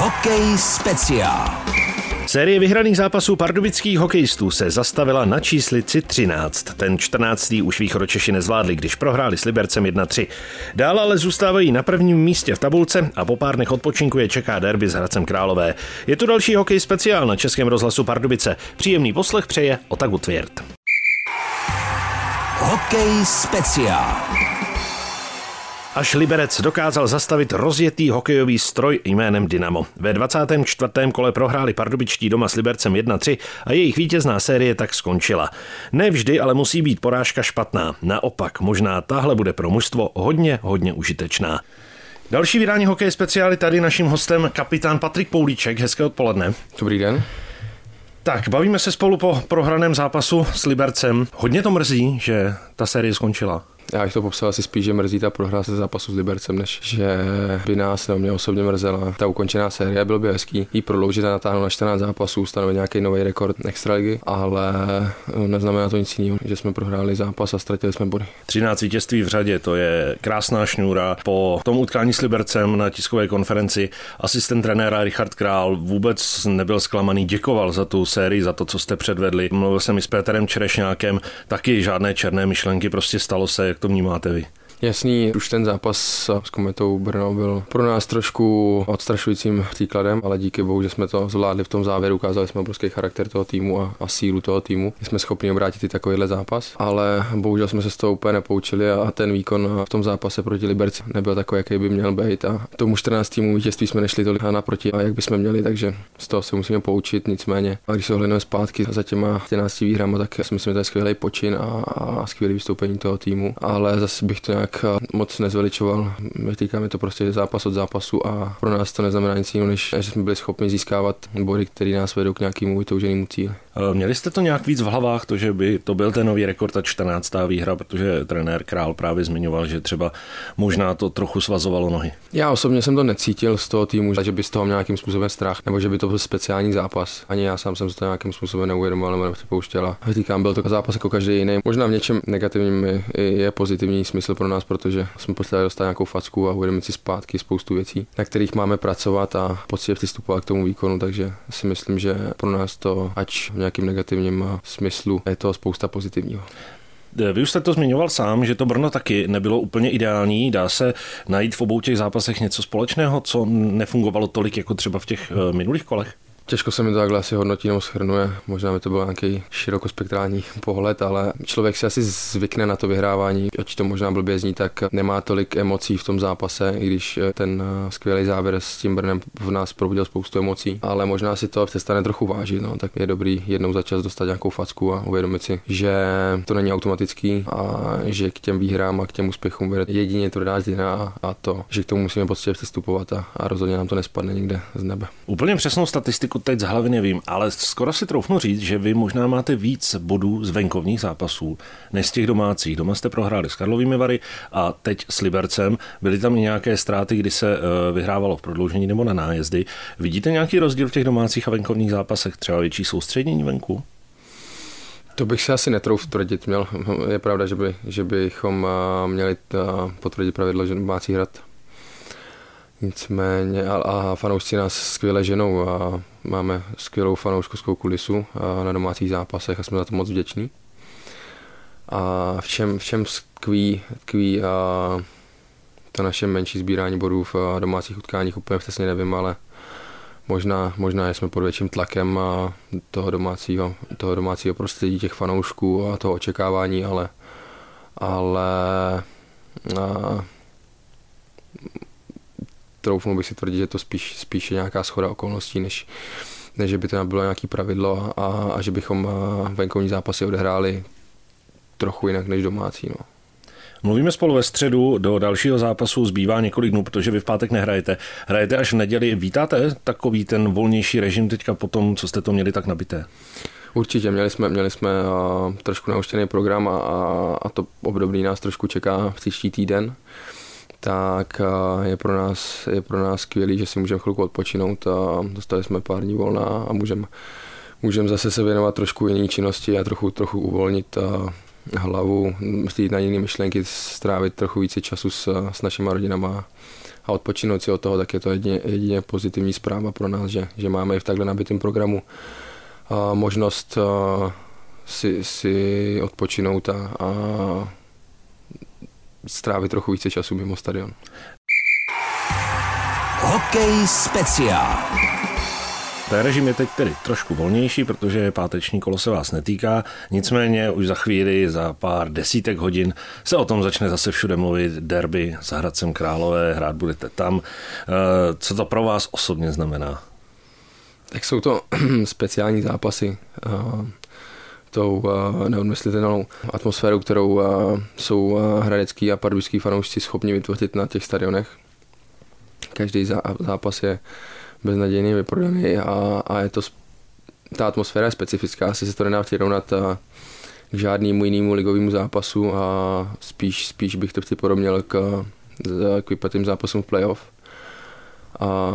Hokej speciál. Série vyhraných zápasů pardubických hokejistů se zastavila na číslici 13. Ten 14. už východočeši nezvládli, když prohráli s Libercem 1-3. Dál ale zůstávají na prvním místě v tabulce a po pár dnech odpočinku je čeká derby s Hradcem Králové. Je tu další hokej speciál na Českém rozhlasu Pardubice. Příjemný poslech přeje Otaku Tvěrt. Hokej speciál. Až Liberec dokázal zastavit rozjetý hokejový stroj jménem Dynamo. Ve 24. kole prohráli pardubičtí doma s Libercem 1-3 a jejich vítězná série tak skončila. Nevždy ale musí být porážka špatná. Naopak, možná tahle bude pro mužstvo hodně, hodně užitečná. Další vydání hokej speciály tady naším hostem kapitán Patrik Poulíček. Hezké odpoledne. Dobrý den. Tak, bavíme se spolu po prohraném zápasu s Libercem. Hodně to mrzí, že ta série skončila. Já bych to popsal asi spíš, že mrzí ta prohra se zápasu s Libercem, než že by nás nebo mě osobně mrzela. Ta ukončená série bylo by hezký jí prodloužit a natáhnout na 14 zápasů, stanovit nějaký nový rekord extraligy, ale neznamená to nic jiného, že jsme prohráli zápas a ztratili jsme body. 13 vítězství v řadě, to je krásná šňůra. Po tom utkání s Libercem na tiskové konferenci asistent trenéra Richard Král vůbec nebyl zklamaný, děkoval za tu sérii, za to, co jste předvedli. Mluvil jsem i s Péterem Čerešňákem, taky žádné černé myšlenky, prostě stalo se, to vnímáte vy? Jasný, už ten zápas s Kometou Brno byl pro nás trošku odstrašujícím příkladem, ale díky bohu, že jsme to zvládli v tom závěru, ukázali jsme obrovský charakter toho týmu a, a sílu toho týmu. Jsme schopni obrátit i takovýhle zápas, ale bohužel jsme se z toho úplně nepoučili a ten výkon v tom zápase proti Liberci nebyl takový, jaký by měl být a tomu 14. týmu vítězství jsme nešli tolik naproti, a jak bychom měli, takže z toho se musíme poučit, nicméně. A když se ohledneme zpátky za těma 14 výhrama, tak si myslím, že to je skvělý počin a, a skvělý vystoupení toho týmu, ale zase bych to nějak tak moc nezveličoval. Týká mi to prostě zápas od zápasu a pro nás to neznamená nic jiného, než že jsme byli schopni získávat body, které nás vedou k nějakému vytouženému cíli. Eh, měli jste to nějak víc v hlavách, to, že by to byl ten nový rekord a 14. výhra, protože trenér Král právě zmiňoval, že třeba možná to trochu svazovalo nohy. Já osobně jsem to necítil z toho týmu, že by z toho měl nějakým způsobem strach, nebo že by to byl speciální zápas. Ani já sám jsem se to nějakým způsobem neuvědomoval nebo nepřipouštěl. A říkám, byl to zápas jako každý jiný. Možná v něčem negativním je, je pozitivní smysl pro nás, protože jsme potřebovali dostat nějakou facku a uvědomit si zpátky spoustu věcí, na kterých máme pracovat a poctivě přistupovat k tomu výkonu. Takže si myslím, že pro nás to, ať nějakým negativním smyslu. Je to spousta pozitivního. Vy už jste to zmiňoval sám, že to Brno taky nebylo úplně ideální. Dá se najít v obou těch zápasech něco společného, co nefungovalo tolik jako třeba v těch eh, minulých kolech? Těžko se mi to takhle asi hodnotí nebo schrnuje. Možná by to byl nějaký širokospektrální pohled, ale člověk si asi zvykne na to vyhrávání. Ať to možná blbě zní, tak nemá tolik emocí v tom zápase, i když ten eh, skvělý závěr s tím Brnem v nás probudil spoustu emocí. Ale možná si to přestane trochu vážit. No. Tak je dobrý jednou za čas dostat nějakou facku a uvědomit si, že to není automatický a že k těm výhrám a k těm úspěchům bude jedině tvrdá zdina a to, že k tomu musíme poctivě přistupovat a, a rozhodně nám to nespadne nikde z nebe. Úplně přesnou statistiku teď z hlavy nevím, ale skoro si troufnu říct, že vy možná máte víc bodů z venkovních zápasů než z těch domácích. Doma jste prohráli s Karlovými Vary a teď s Libercem. Byly tam i nějaké ztráty, kdy se eh, vyhrávalo v prodloužení nebo na nájezdy. Vidíte nějaký rozdíl v těch domácích a venkovních zápasech, třeba větší soustředění venku? To bych se asi netrouf tvrdit. Měl, je pravda, že, by, že bychom eh, měli eh, potvrdit pravidlo, že domácí hrad Nicméně a, a fanoušci nás skvěle ženou a máme skvělou fanouškovskou kulisu na domácích zápasech a jsme za to moc vděční. A v čem, v čem tkví, tkví a to naše menší sbírání bodů v domácích utkáních úplně přesně nevím, ale možná, možná jsme pod větším tlakem a toho domácího, toho domácího prostředí, těch fanoušků a toho očekávání, ale, ale a, troufnu bych si tvrdit, že to spíš, spíš je nějaká schoda okolností, než, než že by to bylo nějaký pravidlo a, a že bychom venkovní zápasy odehráli trochu jinak než domácí. No. Mluvíme spolu ve středu, do dalšího zápasu zbývá několik dnů, protože vy v pátek nehrajete. Hrajete až v neděli. Vítáte takový ten volnější režim teďka po tom, co jste to měli tak nabité? Určitě, měli jsme, měli jsme uh, trošku nauštěný program a, a to obdobný nás trošku čeká příští týden tak je pro nás, je pro nás skvělý, že si můžeme chvilku odpočinout a dostali jsme pár dní volna a můžeme můžem zase se věnovat trošku jiné činnosti a trochu, trochu uvolnit hlavu, jít na jiné myšlenky, strávit trochu více času s, s našimi rodinama a odpočinout si od toho, tak je to jedině, jedině pozitivní zpráva pro nás, že, že máme i v takhle nabitém programu a možnost a, si, si odpočinout a, a strávit trochu více času mimo stadion. Hokej speciál. Ten režim je teď tedy trošku volnější, protože páteční kolo se vás netýká, nicméně už za chvíli, za pár desítek hodin se o tom začne zase všude mluvit derby s Hradcem Králové, hrát budete tam. Eh, co to pro vás osobně znamená? Tak jsou to speciální zápasy tou neodmyslitelnou atmosférou, kterou jsou hradecký a pardubický fanoušci schopni vytvořit na těch stadionech. Každý zápas je beznadějný, vyprodaný a, a je to, ta atmosféra je specifická, asi se to nedá přirovnat k žádnému jinému ligovému zápasu a spíš, spíš bych to připodobnil k, k vypatým zápasům v playoff. A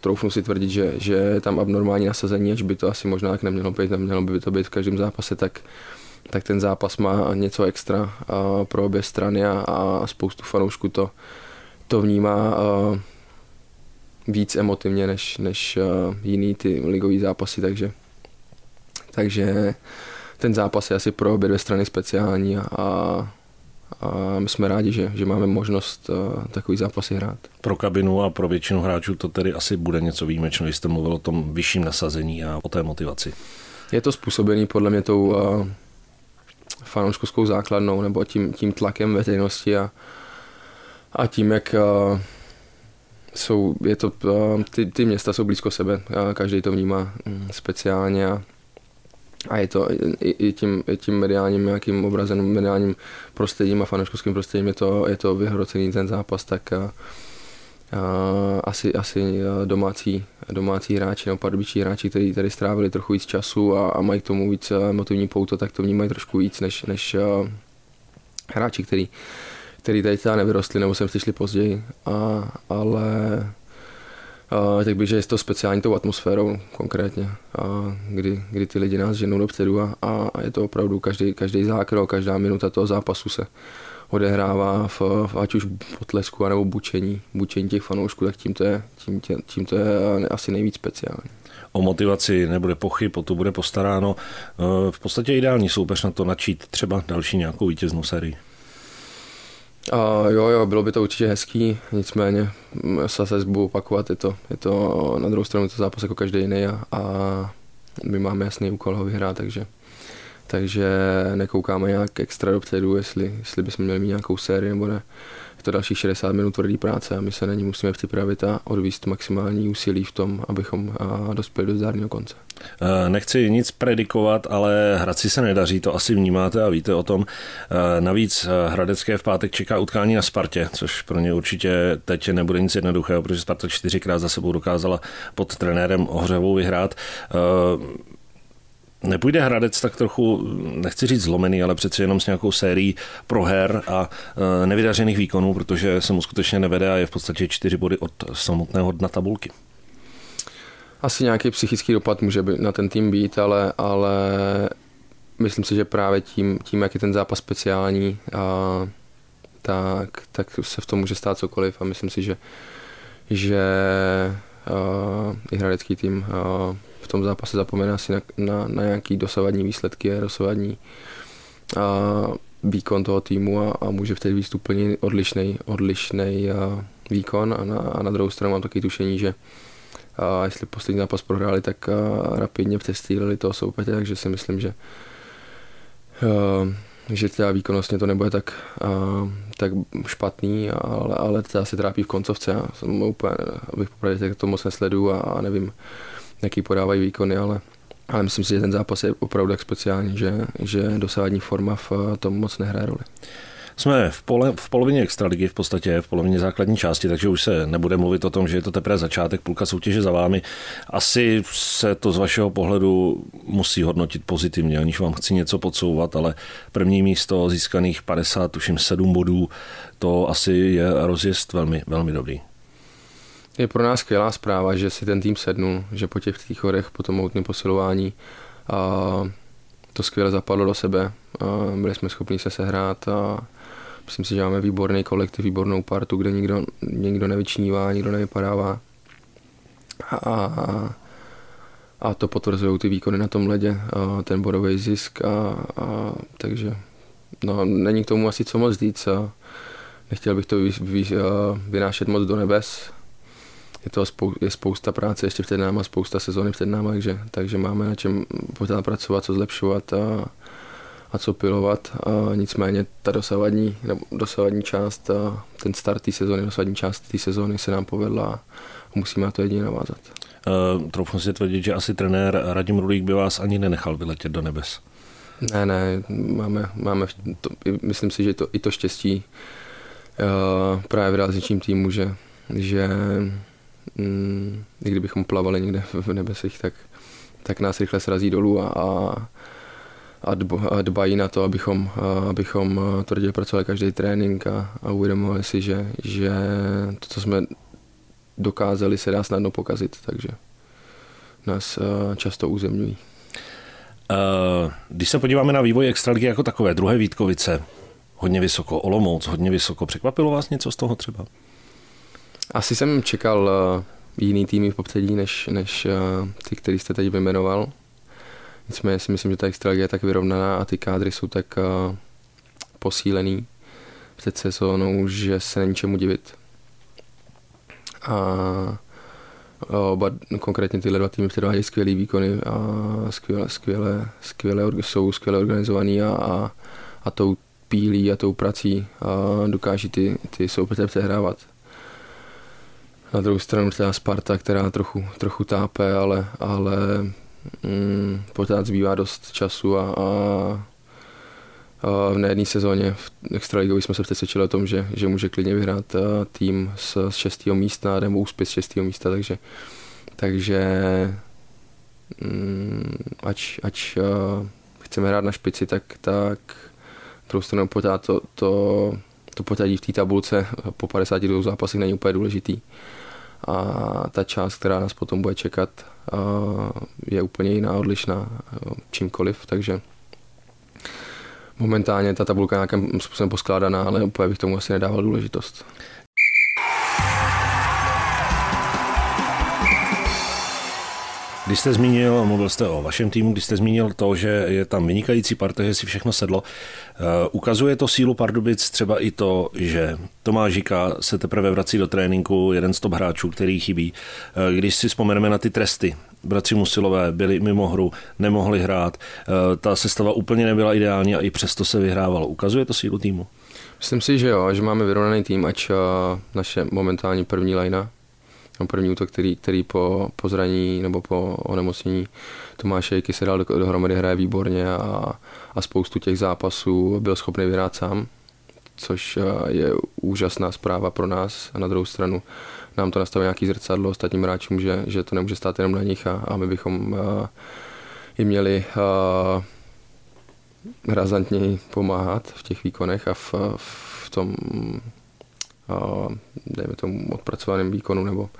troufnu si tvrdit, že, že je tam abnormální nasazení, až by to asi možná tak nemělo být, nemělo by to být v každém zápase, tak, tak ten zápas má něco extra pro obě strany a, a spoustu fanoušků to, to vnímá víc emotivně než, než jiný ty ligové zápasy, takže, takže ten zápas je asi pro obě dvě strany speciální a, a my jsme rádi, že, že máme možnost uh, takový zápasy hrát. Pro kabinu a pro většinu hráčů to tedy asi bude něco výjimečného, jste mluvil o tom vyšším nasazení a o té motivaci. Je to způsobený podle mě tou uh, fanouškovskou základnou nebo tím, tím tlakem veřejnosti a, a tím, jak uh, jsou, je to, uh, ty, ty města jsou blízko sebe, a každý to vnímá um, speciálně a a je to i, i, tím, i tím mediálním nějakým obrazem, mediálním prostředím a fanouškovským prostředím je to, je to vyhrocený ten zápas, tak a, a, asi, asi domácí, domácí hráči nebo pardubičí hráči, kteří tady strávili trochu víc času a, a mají k tomu víc emotivní pouto, tak to vnímají trošku víc než, než a, hráči, který, který tady třeba nevyrostli nebo sem přišli později, a, ale Uh, tak bych, že je to speciální tou atmosférou konkrétně, a kdy, kdy ty lidi nás ženou dopředu a, a je to opravdu každý, každý zákrok, každá minuta toho zápasu se odehrává v, v ať už potlesku nebo bučení, bučení těch fanoušků, tak tím to je, tím, tím, tím to je asi nejvíc speciální. O motivaci nebude pochyb, o to bude postaráno. V podstatě ideální soupeř na to načít třeba další nějakou vítěznou sérii. A jo, jo, bylo by to určitě hezký, nicméně zase budu opakovat, je to, je to na druhou stranu to zápas jako každý jiný a, a my máme jasný úkol ho vyhrát, takže, takže nekoukáme nějak extra dopředu, jestli, jestli bychom měli mít nějakou sérii nebo ne je to dalších 60 minut tvrdý práce a my se na ní musíme připravit a odvíst maximální úsilí v tom, abychom dospěli do zdárného konce. Eh, nechci nic predikovat, ale Hradci se nedaří, to asi vnímáte a víte o tom. Eh, navíc eh, Hradecké v pátek čeká utkání na Spartě, což pro ně určitě teď nebude nic jednoduchého, protože Sparta čtyřikrát za sebou dokázala pod trenérem Ohřevou vyhrát. Nepůjde Hradec tak trochu, nechci říct zlomený, ale přeci jenom s nějakou sérií proher a e, nevydařených výkonů, protože se mu skutečně nevede a je v podstatě čtyři body od samotného dna tabulky. Asi nějaký psychický dopad může na ten tým být, ale, ale myslím si, že právě tím, tím jak je ten zápas speciální, a, tak, tak se v tom může stát cokoliv a myslím si, že, že a, i hradecký tým a, v tom zápase zapomene asi na, na, na nějaký dosavadní výsledky a dosavadní a výkon toho týmu a, a může vtedy být úplně odlišný, odlišný a výkon a na, a na druhou stranu mám taky tušení, že a jestli poslední zápas prohráli, tak rapidně přestýlili toho soupeře, takže si myslím, že a, že teda výkonnostně to nebude tak, a, tak špatný, ale, ale teda se trápí v koncovce. Já jsem úplně, abych popravdě to moc nesledu a, a nevím, jaký podávají výkony, ale, ale myslím si, že ten zápas je opravdu tak speciální, že, že dosávání forma v tom moc nehraje roli. Jsme v, pole, v polovině extraligy, v podstatě v polovině základní části, takže už se nebude mluvit o tom, že je to teprve začátek, půlka soutěže za vámi. Asi se to z vašeho pohledu musí hodnotit pozitivně, aniž vám chci něco podsouvat, ale první místo získaných 50, tuším 7 bodů, to asi je rozjezd velmi, velmi dobrý. Je pro nás skvělá zpráva, že si ten tým sednul, že po těch příchodech, po tom moutném posilování a to skvěle zapadlo do sebe. A byli jsme schopni se sehrát a myslím si, že máme výborný kolektiv, výbornou partu, kde nikdo, nikdo nevyčnívá, nikdo nevypadává. A, a, a to potvrzují ty výkony na tom ledě, a ten bodový zisk. A, a, takže no, není k tomu asi co moc říct. A nechtěl bych to vy, vy, vynášet moc do nebes. Je to spou, je spousta práce ještě před náma, spousta sezóny před náma, takže, takže máme na čem pořád pracovat, co zlepšovat a, a co pilovat. A nicméně ta dosavadní, nebo dosavadní část, a ten start té sezóny, dosavadní část té sezóny se nám povedla a musíme na to jedině navázat. Uh, troufnu si tvrdit, že asi trenér Radim Rulík by vás ani nenechal vyletět do nebes. Ne, ne, máme, máme to, myslím si, že to, i to štěstí uh, právě v rázničním týmu, že, že mm, i kdybychom plavali někde v nebesích, tak, tak nás rychle srazí dolů a, a, a dbají na to, abychom, abychom tvrdě pracovali každý trénink a, a uvědomovali si, že, že to, co jsme dokázali, se dá snadno pokazit, takže nás často uzemňují. Když se podíváme na vývoj extraligy jako takové, druhé Vítkovice, hodně vysoko, Olomouc, hodně vysoko, překvapilo vás něco z toho třeba? Asi jsem čekal uh, jiný týmy v popředí, než, než uh, ty, který jste teď vyjmenoval. Nicméně si myslím, že ta extraliga je tak vyrovnaná a ty kádry jsou tak uh, posílený před sezónou, že se není čemu divit. A oba, konkrétně tyhle dva týmy předvádějí skvělý výkony a skvěle, skvěle, skvěle, jsou skvěle organizovaný a, a, a tou pílí a tou prací a dokáží ty, ty soupeře přehrávat. Na druhou stranu třeba Sparta, která trochu, trochu tápe, ale, ale mm, pořád zbývá dost času a, a, a v jedné sezóně v Extraligovi jsme se přesvědčili o tom, že, že může klidně vyhrát tým z, z šestého místa nebo úspěch z šestého místa, takže, takže mm, ač, ač chceme hrát na špici, tak, tak druhou stranu pořád to, to, to pořadí v té tabulce po 52 zápasech není úplně důležitý. A ta část, která nás potom bude čekat, je úplně jiná, odlišná čímkoliv, takže momentálně ta tabulka nějakým způsobem poskládaná, ale úplně bych tomu asi nedával důležitost. Když jste zmínil, mluvil jste o vašem týmu, když jste zmínil to, že je tam vynikající parta, že si všechno sedlo, uh, ukazuje to sílu Pardubic třeba i to, že Tomáš Žika se teprve vrací do tréninku, jeden z top hráčů, který chybí. Uh, když si vzpomeneme na ty tresty, bratři Musilové byli mimo hru, nemohli hrát, uh, ta sestava úplně nebyla ideální a i přesto se vyhrávalo. Ukazuje to sílu týmu? Myslím si, že jo, že máme vyrovnaný tým, ač naše momentální první lajna první útok, který, který po, po zraní nebo po onemocnění Tomáše se dal do, dohromady, hraje výborně a, a spoustu těch zápasů byl schopný vyhrát sám, což eh, je úžasná zpráva pro nás. A na druhou stranu nám to nastavuje nějaký zrcadlo ostatním hráčům, že, že to nemůže stát jenom na nich a, a my bychom uh, jim měli uh, razantněji pomáhat v těch výkonech a v, v tom dejme tomu odpracovaným výkonu nebo,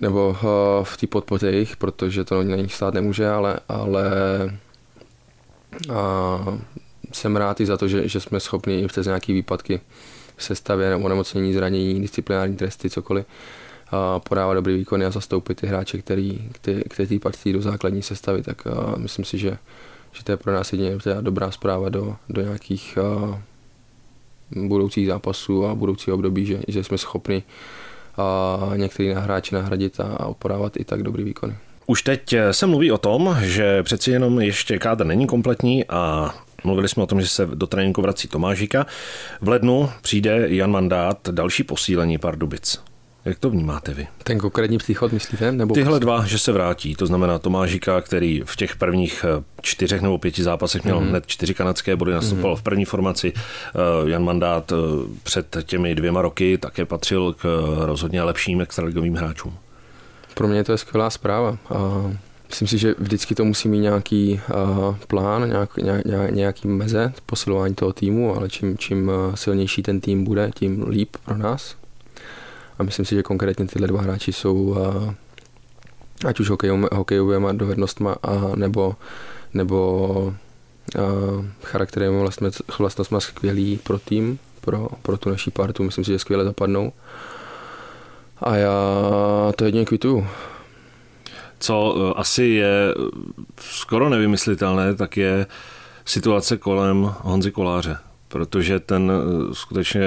nebo v té podpoře jejich, protože to na nich stát nemůže, ale, ale a jsem rád i za to, že, že jsme schopni přes nějaké výpadky v sestavě nebo nemocnění, zranění, disciplinární tresty, cokoliv, a podávat dobrý výkony a zastoupit ty hráče, který, který, který patří do základní sestavy, tak myslím si, že, že to je pro nás jedině dobrá zpráva do, do nějakých budoucích zápasů a budoucí období, že, že jsme schopni a některý hráči nahradit a podávat i tak dobrý výkony. Už teď se mluví o tom, že přeci jenom ještě kádr není kompletní a Mluvili jsme o tom, že se do tréninku vrací Tomášika. V lednu přijde Jan Mandát, další posílení Pardubic. Jak to vnímáte vy? Ten konkrétní příchod, myslíte? Nebo Tyhle dva, že se vrátí, to znamená Tomášika, který v těch prvních eh, čtyřech nebo pěti zápasech měl mm-hmm. hned čtyři kanadské body, nastupoval mm-hmm. v první formaci. Eh, Jan Mandát eh, před těmi dvěma roky také patřil k rozhodně lepším extraligovým hráčům. Pro mě to je skvělá zpráva. Myslím si, že vždycky to musí mít nějaký plán, nějak, nějak, nějaký meze posilování toho týmu, ale čím, čím silnější ten tým bude, tím líp pro nás a myslím si, že konkrétně tyhle dva hráči jsou ať už hokejovými dovednostma a nebo, nebo charakterovými vlastnostmi skvělý pro tým, pro, pro tu naší partu. Myslím si, že skvěle zapadnou. A já to jedně kvituju. Co eh, asi je skoro nevymyslitelné, tak je situace kolem Honzy Koláře protože ten eh, skutečně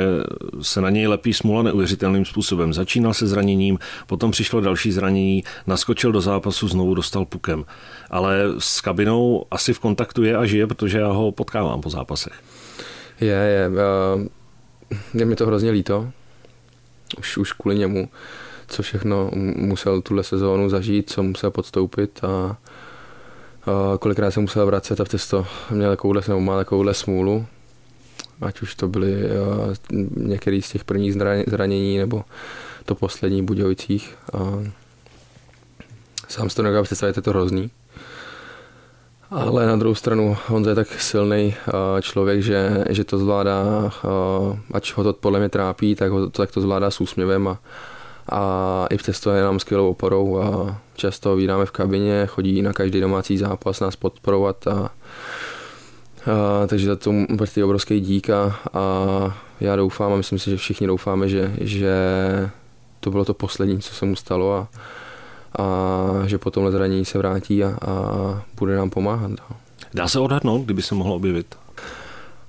se na něj lepí smula neuvěřitelným způsobem. Začínal se zraněním, potom přišlo další zranění, naskočil do zápasu, znovu dostal pukem. Ale s kabinou asi v kontaktu je a žije, protože já ho potkávám po zápasech. Je, je. Uh, je mi to hrozně líto. Už, už kvůli němu, co všechno musel tuhle sezónu zažít, co musel podstoupit a kolikrát se musel vracet a přesto měl takovouhle, nebo má takovouhle smůlu ať už to byly uh, některý z těch prvních zranění nebo to poslední Budějovicích. Sám si to nedokážu představit, je to hrozný. Ale na druhou stranu on je tak silný uh, člověk, že, že to zvládá, uh, ať ho to podle mě trápí, tak, ho, tak to zvládá s úsměvem a, a i přesto je nám skvělou oporou a často vydáme v kabině, chodí na každý domácí zápas nás podporovat a a, takže za to prostě obrovský dík a, a já doufám a myslím si, že všichni doufáme, že, že to bylo to poslední, co se mu stalo a, a že po tomhle zranění se vrátí a, a bude nám pomáhat. No. Dá se odhadnout, kdyby se mohlo objevit?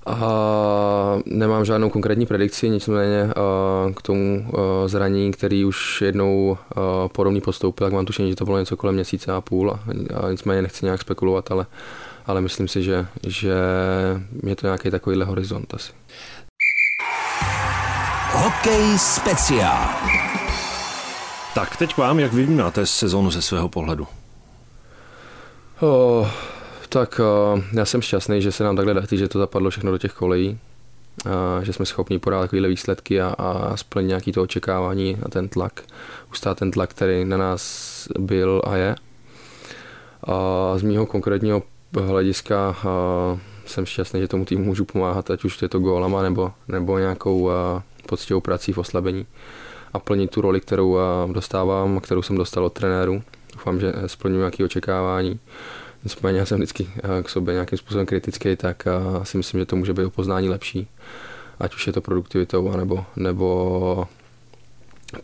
A nemám žádnou konkrétní predikci, nicméně k tomu zranění, který už jednou podobný postoupil, tak mám tušení, že to bylo něco kolem měsíce a půl a, a nicméně nechci nějak spekulovat, ale ale myslím si, že, že je to nějaký takovýhle horizont asi. Hokej speciál. Tak teď k vám, jak vy vnímáte sezónu ze svého pohledu? Oh, tak uh, já jsem šťastný, že se nám takhle daří, že to zapadlo všechno do těch kolejí, uh, že jsme schopni podat takovéhle výsledky a, a splnit nějaký to očekávání a ten tlak, ustát ten tlak, který na nás byl a je. A z mýho konkrétního hlediska jsem šťastný, že tomu týmu můžu pomáhat, ať už je to gólama nebo, nebo nějakou poctivou prací v oslabení a plnit tu roli, kterou dostávám, kterou jsem dostal od trenéru. Doufám, že splňuji nějaké očekávání. Nicméně já jsem vždycky k sobě nějakým způsobem kritický, tak si myslím, že to může být o poznání lepší. Ať už je to produktivitou, nebo, nebo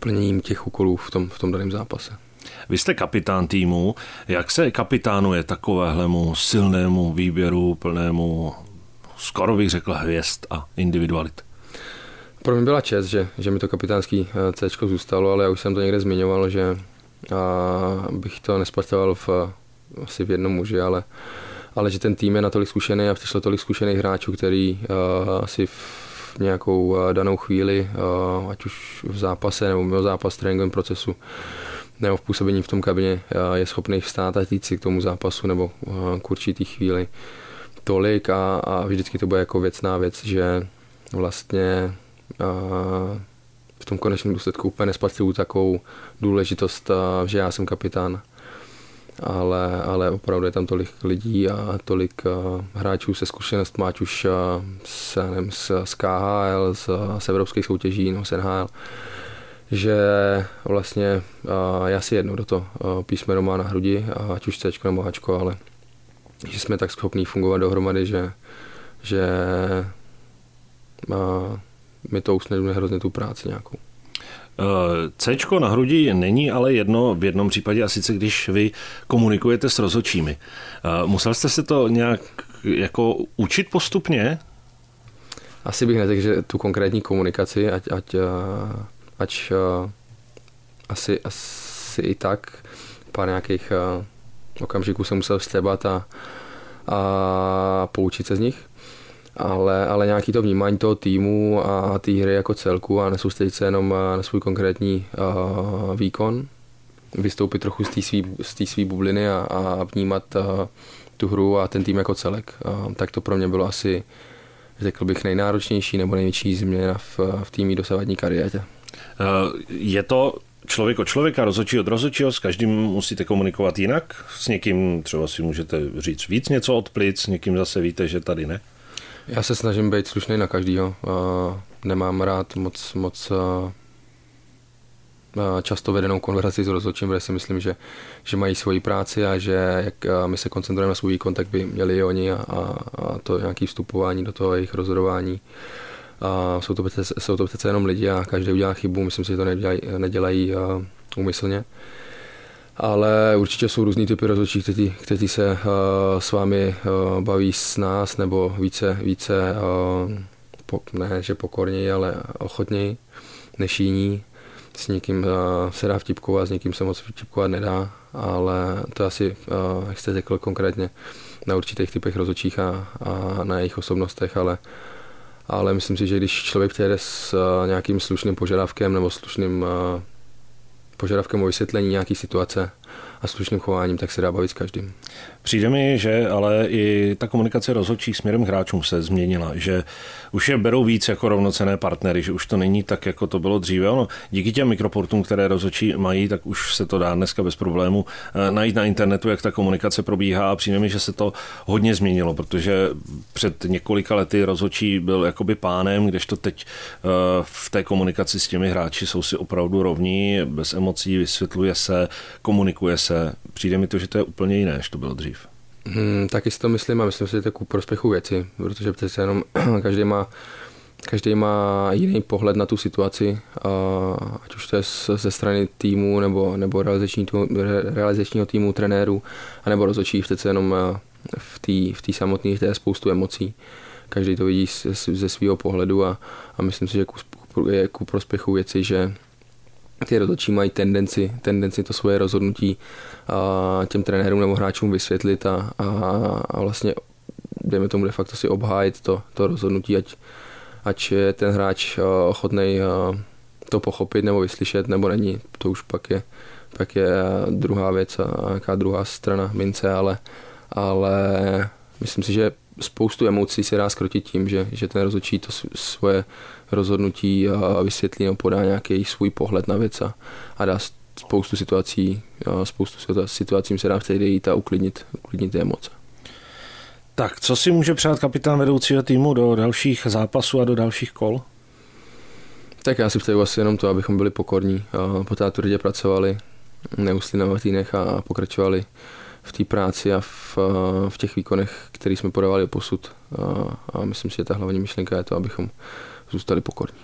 plněním těch úkolů v tom, v tom daném zápase. Vy jste kapitán týmu. Jak se kapitánuje takovéhlemu silnému výběru, plnému, skoro bych řekl, hvězd a individualit? Pro mě byla čest, že, že mi to kapitánský eh, C zůstalo, ale já už jsem to někde zmiňoval, že a bych to nespacoval v, asi v jednom muži, ale, ale že ten tým je natolik zkušený a přišlo tolik zkušených hráčů, který uh, asi v nějakou uh, danou chvíli, uh, ať už v zápase nebo mimo zápas, tréninkovém procesu, nebo v působení v tom kabině eh, je schopný vstát a jít si k tomu zápasu nebo eh, k určitý chvíli. Tolik a, a vždycky to bude jako věcná věc, že vlastně eh, v tom konečném důsledku úplně nespacuju takovou důležitost, že já jsem kapitán, ale, ale opravdu je tam tolik lidí a tolik hráčů se zkušenostmi, ať už a, s, nevím, z, z KHL, z, z evropských soutěží, no, z NHL, že vlastně já si jednu do to písmeno má na hrudi, ať už C nebo Hčko, ale že jsme tak schopní fungovat dohromady, že, že mi to usnadňuje hrozně tu práci nějakou. E, C na hrudi není ale jedno v jednom případě, a sice když vy komunikujete s rozočími. E, musel jste se to nějak jako učit postupně? Asi bych neřekl, že tu konkrétní komunikaci, ať, ať ač uh, asi, asi i tak pár nějakých uh, okamžiků jsem musel vstřebat a, a poučit se z nich. Ale, ale nějaký to vnímání toho týmu a té hry jako celku a nesoustředit se jenom eh, na svůj konkrétní uh, výkon, vystoupit trochu z té své bubliny a, a vnímat uh, tu hru a ten tým jako celek. Uh, tak to pro mě bylo asi, řekl bych, nejnáročnější nebo největší změna v, v týmí dosavadní kariéře. Eh, je to člověk od člověka, rozhodčí od rozhodčího, s každým musíte komunikovat jinak? S někým třeba si můžete říct víc něco od plic, s někým zase víte, že tady ne? Já se snažím být slušný na každýho. Nemám rád moc, moc často vedenou konverzaci s rozhodčím, protože si myslím, že, že mají svoji práci a že jak my se koncentrujeme na svůj výkon, tak by měli i oni a, a, to nějaké vstupování do toho jejich rozhodování A jsou to, přece, jsou to přece jenom lidi a každý udělá chybu, myslím si, že to nedělají, nedělají úmyslně. Ale určitě jsou různý typy rozhodčí, kteří, kteří se uh, s vámi uh, baví s nás nebo více, více uh, po, ne, že pokorněji, ale ochotněji než jiní. S někým uh, se dá vtipkovat, s někým se moc vtipkovat nedá, ale to asi, uh, jak jste řekl konkrétně, na určitých typech rozhodčích a, a na jejich osobnostech, ale ale myslím si, že když člověk přijede s uh, nějakým slušným požadavkem nebo slušným uh, požadavkem o vysvětlení nějaké situace a slušným chováním, tak se dá bavit s každým. Přijde mi, že ale i ta komunikace rozhodčích směrem hráčům se změnila, že už je berou víc jako rovnocené partnery, že už to není tak, jako to bylo dříve. Ono, díky těm mikroportům, které rozhodčí mají, tak už se to dá dneska bez problému eh, najít na internetu, jak ta komunikace probíhá a přijde mi, že se to hodně změnilo, protože před několika lety rozhodčí byl jakoby pánem, kdežto teď eh, v té komunikaci s těmi hráči jsou si opravdu rovní, bez emocí, vysvětluje se, komunikuje se. Přijde mi to, že to je úplně jiné, než to bylo dřív. Hmm, taky si to myslím a myslím si, že to je ku prospěchu věci, protože přece jenom každý má každý má jiný pohled na tu situaci, ať už to je ze strany týmu nebo, nebo realizační týmu, realizačního týmu, trenérů, anebo rozhodčí přece jenom v té v tý samotné je spoustu emocí. Každý to vidí ze svého pohledu a, a myslím si, že je ku prospěchu věci, že ty rozhodčí mají tendenci, tendenci to svoje rozhodnutí a těm trenérům nebo hráčům vysvětlit a, a, a vlastně dejme tomu de facto si obhájit to, to rozhodnutí, ať, ať je ten hráč ochotný to pochopit nebo vyslyšet, nebo není. To už pak je, pak je druhá věc a jaká druhá strana mince, ale, ale myslím si, že spoustu emocí se dá skrotit tím, že, že ten rozhodčí to svoje rozhodnutí a vysvětlí nebo podá nějaký svůj pohled na věc a, a dá spoustu situací, spoustu situacím se dá předejít a uklidnit, uklidnit ty emoce. Tak, co si může přát kapitán vedoucího týmu do dalších zápasů a do dalších kol? Tak já si přeju asi jenom to, abychom byli pokorní, a po té tvrdě pracovali, neusli na týdnech a pokračovali v té práci a v, v těch výkonech, které jsme podávali posud. A, a myslím si, že ta hlavní myšlenka je to, abychom zůstali pokorní.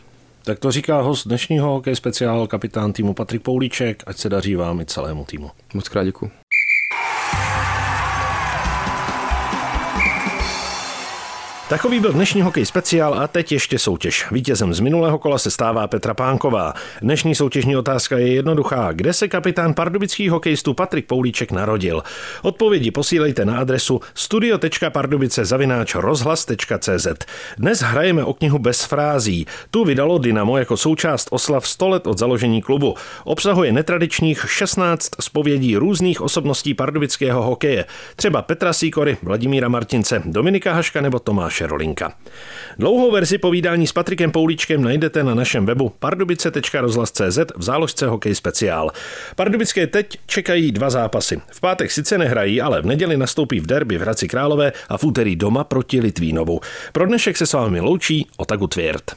Tak to říká host dnešního hokej speciál, kapitán týmu Patrik Poulíček, ať se daří vám i celému týmu. Moc krát děkuji. Takový byl dnešní hokej speciál a teď ještě soutěž. Vítězem z minulého kola se stává Petra Pánková. Dnešní soutěžní otázka je jednoduchá. Kde se kapitán pardubických hokejistů Patrik Poulíček narodil? Odpovědi posílejte na adresu studio.pardubice.rozhlas.cz Dnes hrajeme o knihu Bez frází. Tu vydalo Dynamo jako součást oslav 100 let od založení klubu. Obsahuje netradičních 16 zpovědí různých osobností pardubického hokeje. Třeba Petra Sýkory, Vladimíra Martince, Dominika Haška nebo Tomáš Tomáše Rolinka. Dlouhou verzi povídání s Patrikem Pouličkem najdete na našem webu pardubice.rozhlas.cz v záložce Hokej speciál. Pardubické teď čekají dva zápasy. V pátek sice nehrají, ale v neděli nastoupí v derby v Hradci Králové a v úterý doma proti Litvínovu. Pro dnešek se s vámi loučí Otaku Tvěrt.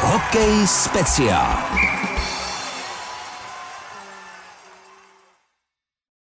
Hokej speciál.